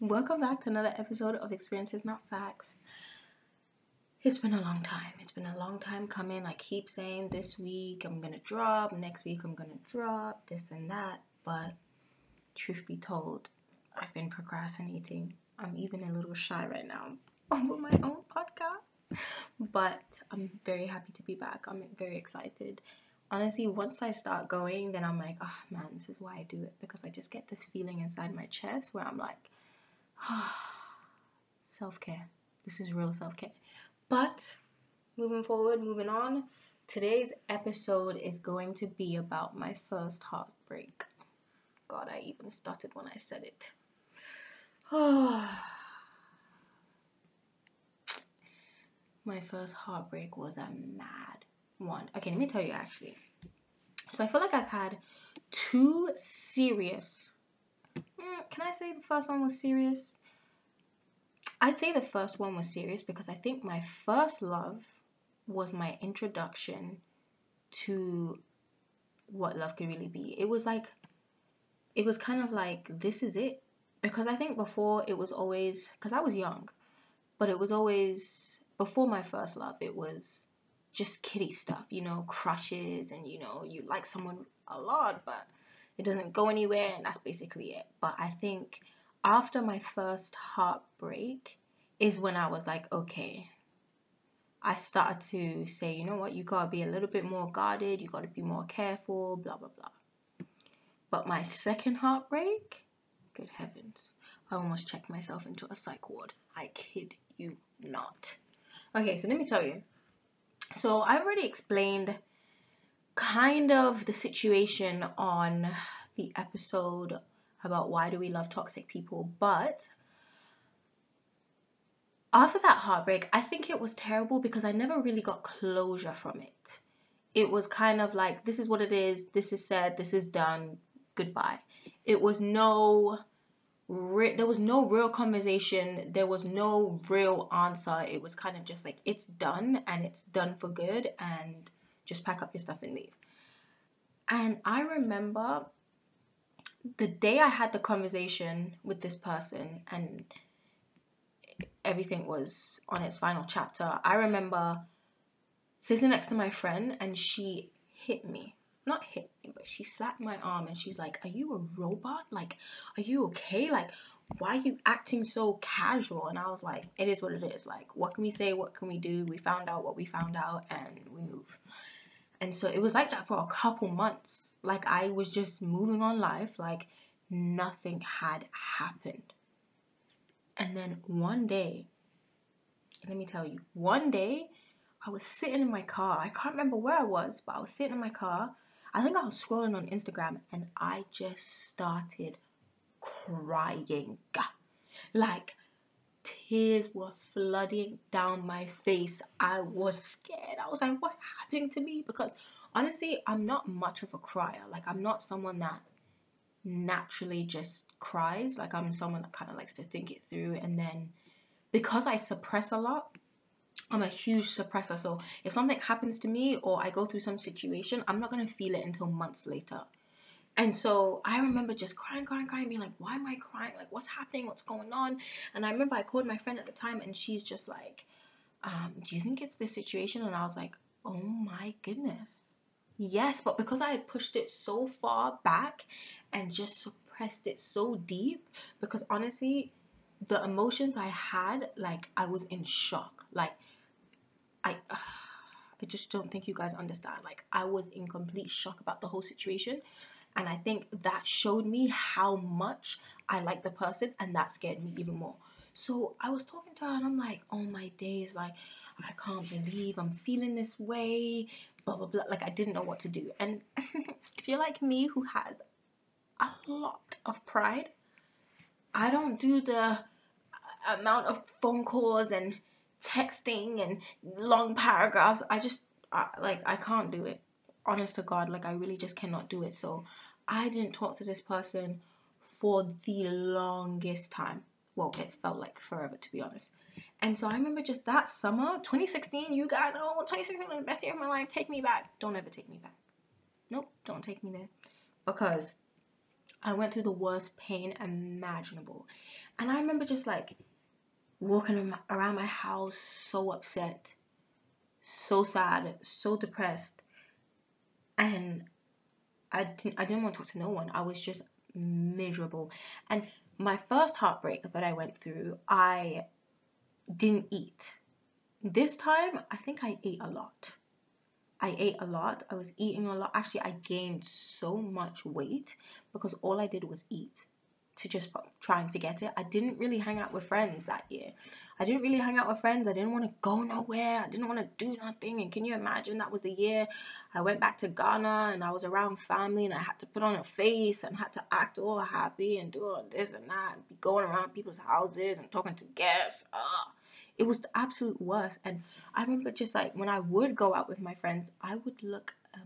Welcome back to another episode of Experiences Not Facts. It's been a long time. It's been a long time coming. I keep saying this week I'm gonna drop, next week I'm gonna drop, this and that. But truth be told, I've been procrastinating. I'm even a little shy right now over my own podcast. But I'm very happy to be back. I'm very excited. Honestly, once I start going, then I'm like, oh man, this is why I do it. Because I just get this feeling inside my chest where I'm like, self care. This is real self care. But moving forward, moving on, today's episode is going to be about my first heartbreak. God, I even stuttered when I said it. my first heartbreak was a mad one. Okay, let me tell you actually. So I feel like I've had two serious Can I say the first one was serious? I'd say the first one was serious because I think my first love was my introduction to what love could really be. It was like, it was kind of like, this is it. Because I think before it was always, because I was young, but it was always, before my first love, it was just kitty stuff, you know, crushes and, you know, you like someone a lot, but it doesn't go anywhere, and that's basically it. But I think after my first heartbreak is when I was like, okay, I started to say, you know what, you gotta be a little bit more guarded, you gotta be more careful, blah, blah, blah. But my second heartbreak, good heavens, I almost checked myself into a psych ward. I kid you not. Okay, so let me tell you. So I've already explained kind of the situation on the episode about why do we love toxic people, but after that heartbreak, I think it was terrible because I never really got closure from it. It was kind of like this is what it is, this is said, this is done, goodbye. It was no re- there was no real conversation, there was no real answer. It was kind of just like it's done and it's done for good and just pack up your stuff and leave. And I remember the day I had the conversation with this person and everything was on its final chapter, I remember sitting next to my friend and she hit me. Not hit me, but she slapped my arm and she's like, Are you a robot? Like, are you okay? Like, why are you acting so casual? And I was like, It is what it is. Like, what can we say? What can we do? We found out what we found out and we move. And so it was like that for a couple months. Like I was just moving on life like nothing had happened. And then one day, let me tell you, one day I was sitting in my car. I can't remember where I was, but I was sitting in my car. I think I was scrolling on Instagram and I just started crying. Like tears were flooding down my face. I was scared. I was like, what's happening to me? Because honestly, I'm not much of a crier. Like, I'm not someone that naturally just cries. Like, I'm someone that kind of likes to think it through. And then because I suppress a lot, I'm a huge suppressor. So if something happens to me or I go through some situation, I'm not going to feel it until months later. And so I remember just crying, crying, crying, being like, why am I crying? Like, what's happening? What's going on? And I remember I called my friend at the time and she's just like, um, do you think it's this situation? And I was like, oh my goodness. Yes, but because I had pushed it so far back and just suppressed it so deep, because honestly, the emotions I had, like, I was in shock. Like, I. Uh, I just don't think you guys understand. Like, I was in complete shock about the whole situation. And I think that showed me how much I like the person, and that scared me even more. So I was talking to her, and I'm like, oh my days, like, I can't believe I'm feeling this way, blah, blah, blah. Like, I didn't know what to do. And if you're like me, who has a lot of pride, I don't do the uh, amount of phone calls and texting and long paragraphs. I just, I, like, I can't do it honest to God, like I really just cannot do it. So I didn't talk to this person for the longest time. Well, it felt like forever to be honest. And so I remember just that summer, 2016, you guys, oh, 2016 was the best year of my life. Take me back. Don't ever take me back. Nope, don't take me there. Because I went through the worst pain imaginable. And I remember just like walking around my house so upset, so sad, so depressed. And I didn't I didn't want to talk to no one. I was just miserable. And my first heartbreak that I went through, I didn't eat. This time, I think I ate a lot. I ate a lot. I was eating a lot. Actually, I gained so much weight because all I did was eat to just try and forget it. I didn't really hang out with friends that year. I didn't really hang out with friends. I didn't want to go nowhere. I didn't want to do nothing. And can you imagine that was the year I went back to Ghana and I was around family and I had to put on a face and had to act all happy and do all this and that and be going around people's houses and talking to guests. Ugh. It was the absolute worst. And I remember just like when I would go out with my friends, I would look a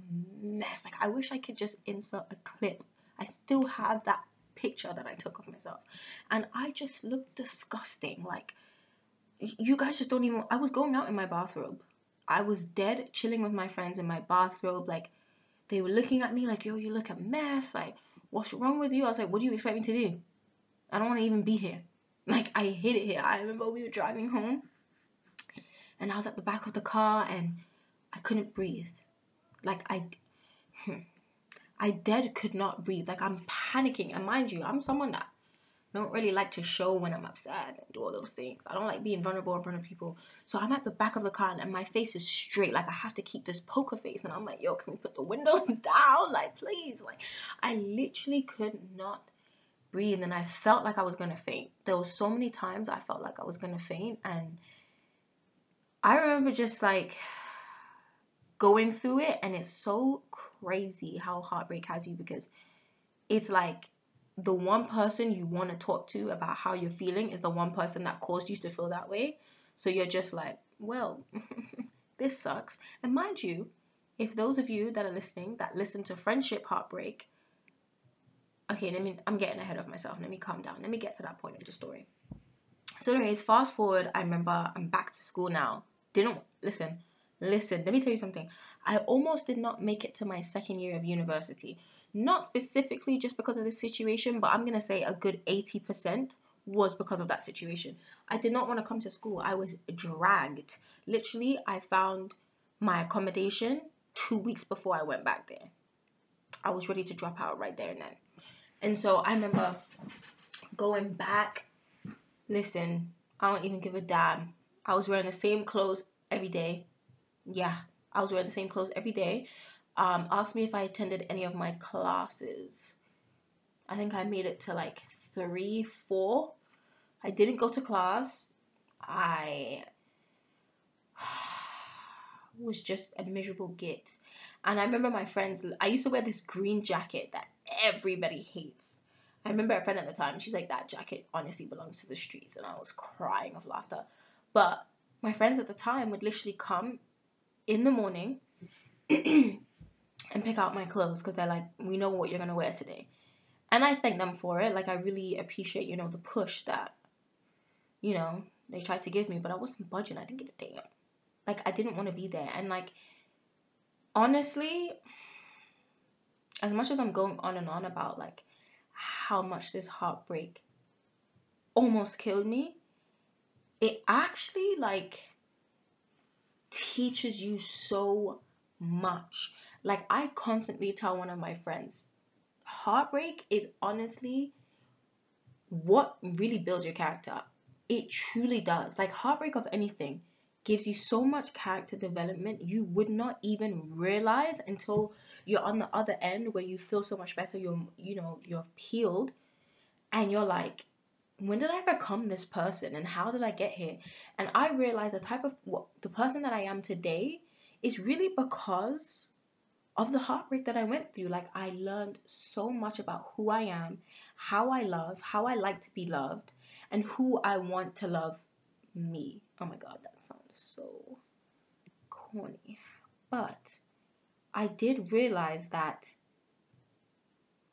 mess. Like I wish I could just insert a clip. I still have that picture that I took of myself. And I just looked disgusting. Like you guys just don't even I was going out in my bathrobe. I was dead chilling with my friends in my bathrobe. Like they were looking at me like, yo, you look a mess. Like, what's wrong with you? I was like, what do you expect me to do? I don't want to even be here. Like I hate it here. I remember we were driving home and I was at the back of the car and I couldn't breathe. Like I I dead could not breathe. Like I'm panicking. And mind you, I'm someone that don't really like to show when I'm upset and do all those things. I don't like being vulnerable in front of people. So I'm at the back of the car and my face is straight. Like I have to keep this poker face. And I'm like, yo, can we put the windows down? Like, please. Like, I literally could not breathe and I felt like I was gonna faint. There was so many times I felt like I was gonna faint and I remember just like going through it and it's so crazy how heartbreak has you because it's like the one person you want to talk to about how you're feeling is the one person that caused you to feel that way. So you're just like, well, this sucks. And mind you, if those of you that are listening that listen to friendship heartbreak okay, let me, I'm getting ahead of myself. Let me calm down. Let me get to that point of the story. So, anyways, fast forward, I remember I'm back to school now. Didn't, listen, listen, let me tell you something. I almost did not make it to my second year of university. Not specifically just because of this situation, but I'm going to say a good 80% was because of that situation. I did not want to come to school. I was dragged. Literally, I found my accommodation two weeks before I went back there. I was ready to drop out right there and then. And so I remember going back. Listen, I don't even give a damn. I was wearing the same clothes every day. Yeah, I was wearing the same clothes every day. Um, asked me if I attended any of my classes. I think I made it to like three, four. I didn't go to class. I was just a miserable git. And I remember my friends, I used to wear this green jacket that everybody hates. I remember a friend at the time, she's like, that jacket honestly belongs to the streets. And I was crying of laughter. But my friends at the time would literally come in the morning and pick out my clothes because they're like, we know what you're to wear today. And I thank them for it. Like, I really appreciate, you know, the push that, you know, they tried to give me. But I wasn't budging. I didn't get a damn. Like, I didn't want to be there. And, like, honestly, as much as I'm going on and on about like how much this heartbreak almost killed me, it actually like teaches you so much. Like I constantly tell one of my friends, heartbreak is honestly what really builds your character. It truly does. Like heartbreak of anything gives you so much character development you would not even realize until you're on the other end where you feel so much better you're you know you're peeled and you're like when did i become this person and how did i get here and i realized the type of what the person that i am today is really because of the heartbreak that i went through like i learned so much about who i am how i love how i like to be loved and who i want to love me. Oh my god that sounds so corny. But I did realize that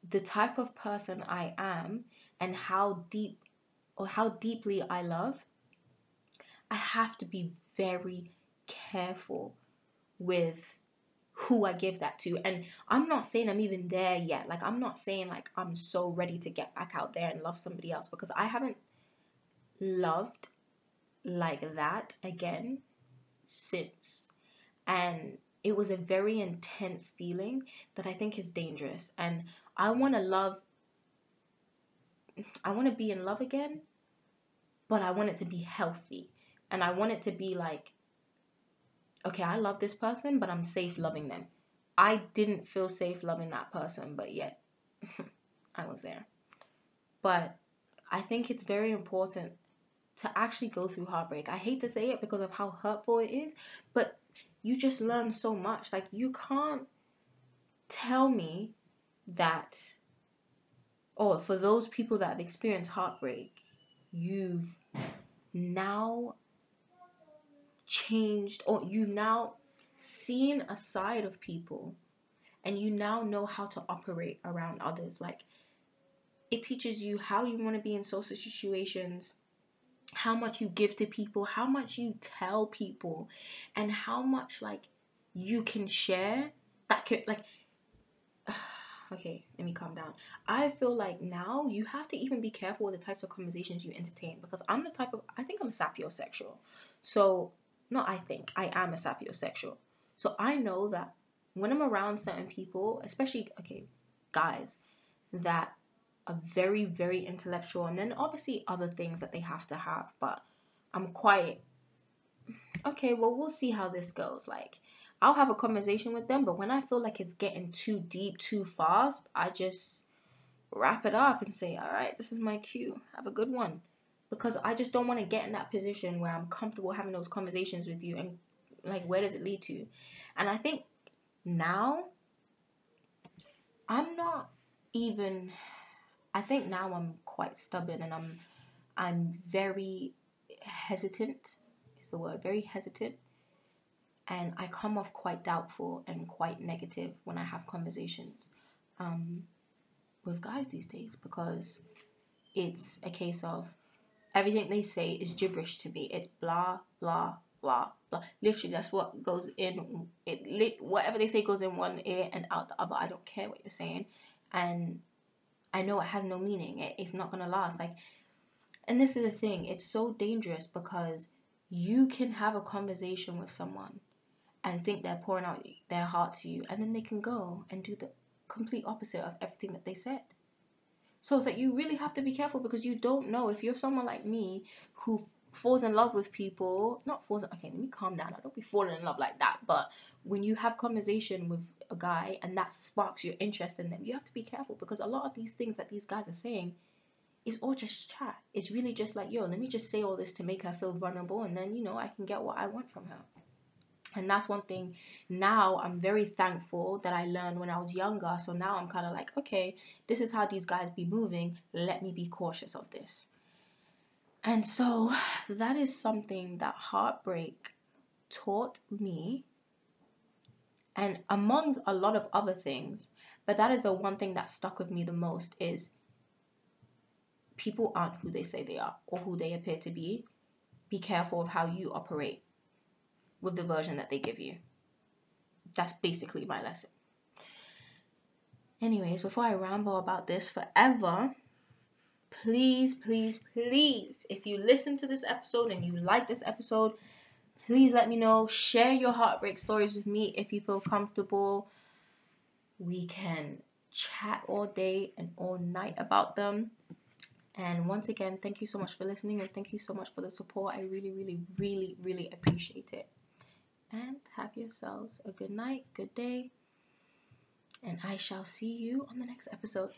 the type of person I am and how deep or how deeply I love, I have to be very careful with who I give that to. And I'm not saying I'm even there yet. Like, I'm not saying like I'm so ready to get back out there and love somebody else because I haven't loved like that again since. And it was a very intense feeling that I think is dangerous. And I want to love, I want to be in love again, but I want it to be healthy. And I want it to be like, okay, I love this person, but I'm safe loving them. I didn't feel safe loving that person, but yet I was there. But I think it's very important to actually go through heartbreak. I hate to say it because of how hurtful it is, but you just learn so much. Like, you can't tell me that, or for those people that have experienced heartbreak, you've now changed or you now seen a side of people and you now know how to operate around others like it teaches you how you want to be in social situations how much you give to people how much you tell people and how much like you can share that could like okay, let me calm down. I feel like now you have to even be careful with the types of conversations you entertain because I'm the type of I think I'm sapiosexual. So not I think, I am a sapiosexual. So I know that when I'm around certain people, especially okay, guys, that are very, very intellectual and then obviously other things that they have to have, but I'm quite okay, well we'll see how this goes. Like I'll have a conversation with them, but when I feel like it's getting too deep too fast, I just wrap it up and say, all right, this is my cue. Have a good one. Because I just don't want to get in that position where I'm comfortable having those conversations with you and like where does it lead to? And I think now I'm not even I think now I'm quite stubborn and I'm I'm very hesitant is the word very hesitant and I come off quite doubtful and quite negative when I have conversations um, with guys these days because it's a case of everything they say is gibberish to me. It's blah blah blah blah. Literally, that's what goes in. It lit whatever they say goes in one ear and out the other. I don't care what you're saying, and I know it has no meaning. It, it's not gonna last. Like, and this is the thing. It's so dangerous because you can have a conversation with someone and think they're pouring out their heart to you, and then they can go and do the complete opposite of everything that they said. So it's like you really have to be careful because you don't know if you're someone like me who falls in love with people, not falls. Okay, let me calm down. I don't be falling in love like that. But when you have conversation with a guy and that sparks your interest in them, you have to be careful because a lot of these things that these guys are saying is all just chat. It's really just like, yo, let me just say all this to make her feel vulnerable, and then you know I can get what I want from her. And that's one thing now I'm very thankful that I learned when I was younger. So now I'm kind of like, okay, this is how these guys be moving. Let me be cautious of this. And so that is something that heartbreak taught me. And amongst a lot of other things, but that is the one thing that stuck with me the most is people aren't who they say they are or who they appear to be. Be careful of how you operate with the version that they give you. That's basically my lesson. Anyways, before I ramble about this forever, please, please, please, if you listen to this episode and you like this episode, please let me know. Share your heartbreak stories with me if you feel comfortable. We can chat all day and all night about them. And once again, thank you so much for listening and thank you so much for the support. I really, really, really, really appreciate it and have yourselves a good night, good day, and I shall see you on the next episode.